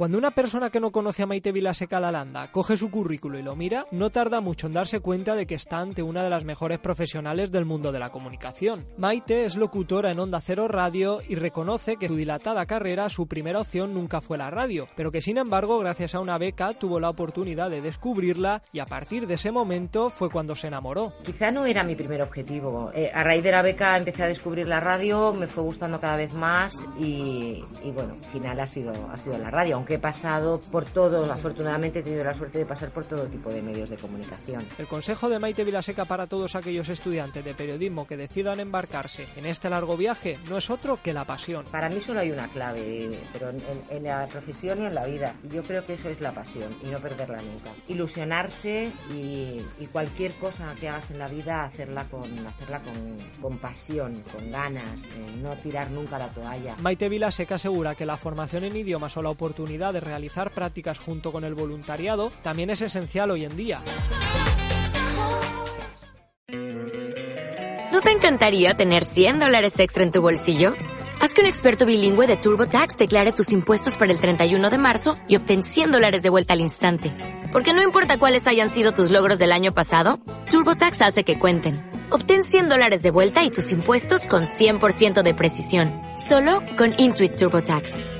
Cuando una persona que no conoce a Maite Vilaseca Lalanda coge su currículo y lo mira, no tarda mucho en darse cuenta de que está ante una de las mejores profesionales del mundo de la comunicación. Maite es locutora en Onda Cero Radio y reconoce que su dilatada carrera su primera opción nunca fue la radio, pero que sin embargo gracias a una beca tuvo la oportunidad de descubrirla y a partir de ese momento fue cuando se enamoró. Quizá no era mi primer objetivo. Eh, a raíz de la beca empecé a descubrir la radio, me fue gustando cada vez más y, bueno, al final ha sido, ha sido la radio, aunque he pasado por todo, afortunadamente he tenido la suerte de pasar por todo tipo de medios de comunicación. El consejo de Maite Vilaseca para todos aquellos estudiantes de periodismo que decidan embarcarse en este largo viaje no es otro que la pasión. Para mí solo hay una clave, pero en, en la profesión y en la vida. Yo creo que eso es la pasión y no perderla nunca. Ilusionarse y, y cualquier cosa que hagas en la vida, hacerla con, hacerla con, con pasión, con ganas, eh, no tirar nunca la toalla. Maite Vilaseca asegura que la formación en idiomas o la oportunidad de realizar prácticas junto con el voluntariado también es esencial hoy en día. ¿No te encantaría tener 100 dólares extra en tu bolsillo? Haz que un experto bilingüe de TurboTax declare tus impuestos para el 31 de marzo y obtén 100 dólares de vuelta al instante. Porque no importa cuáles hayan sido tus logros del año pasado, TurboTax hace que cuenten. Obtén 100 dólares de vuelta y tus impuestos con 100% de precisión. Solo con Intuit TurboTax.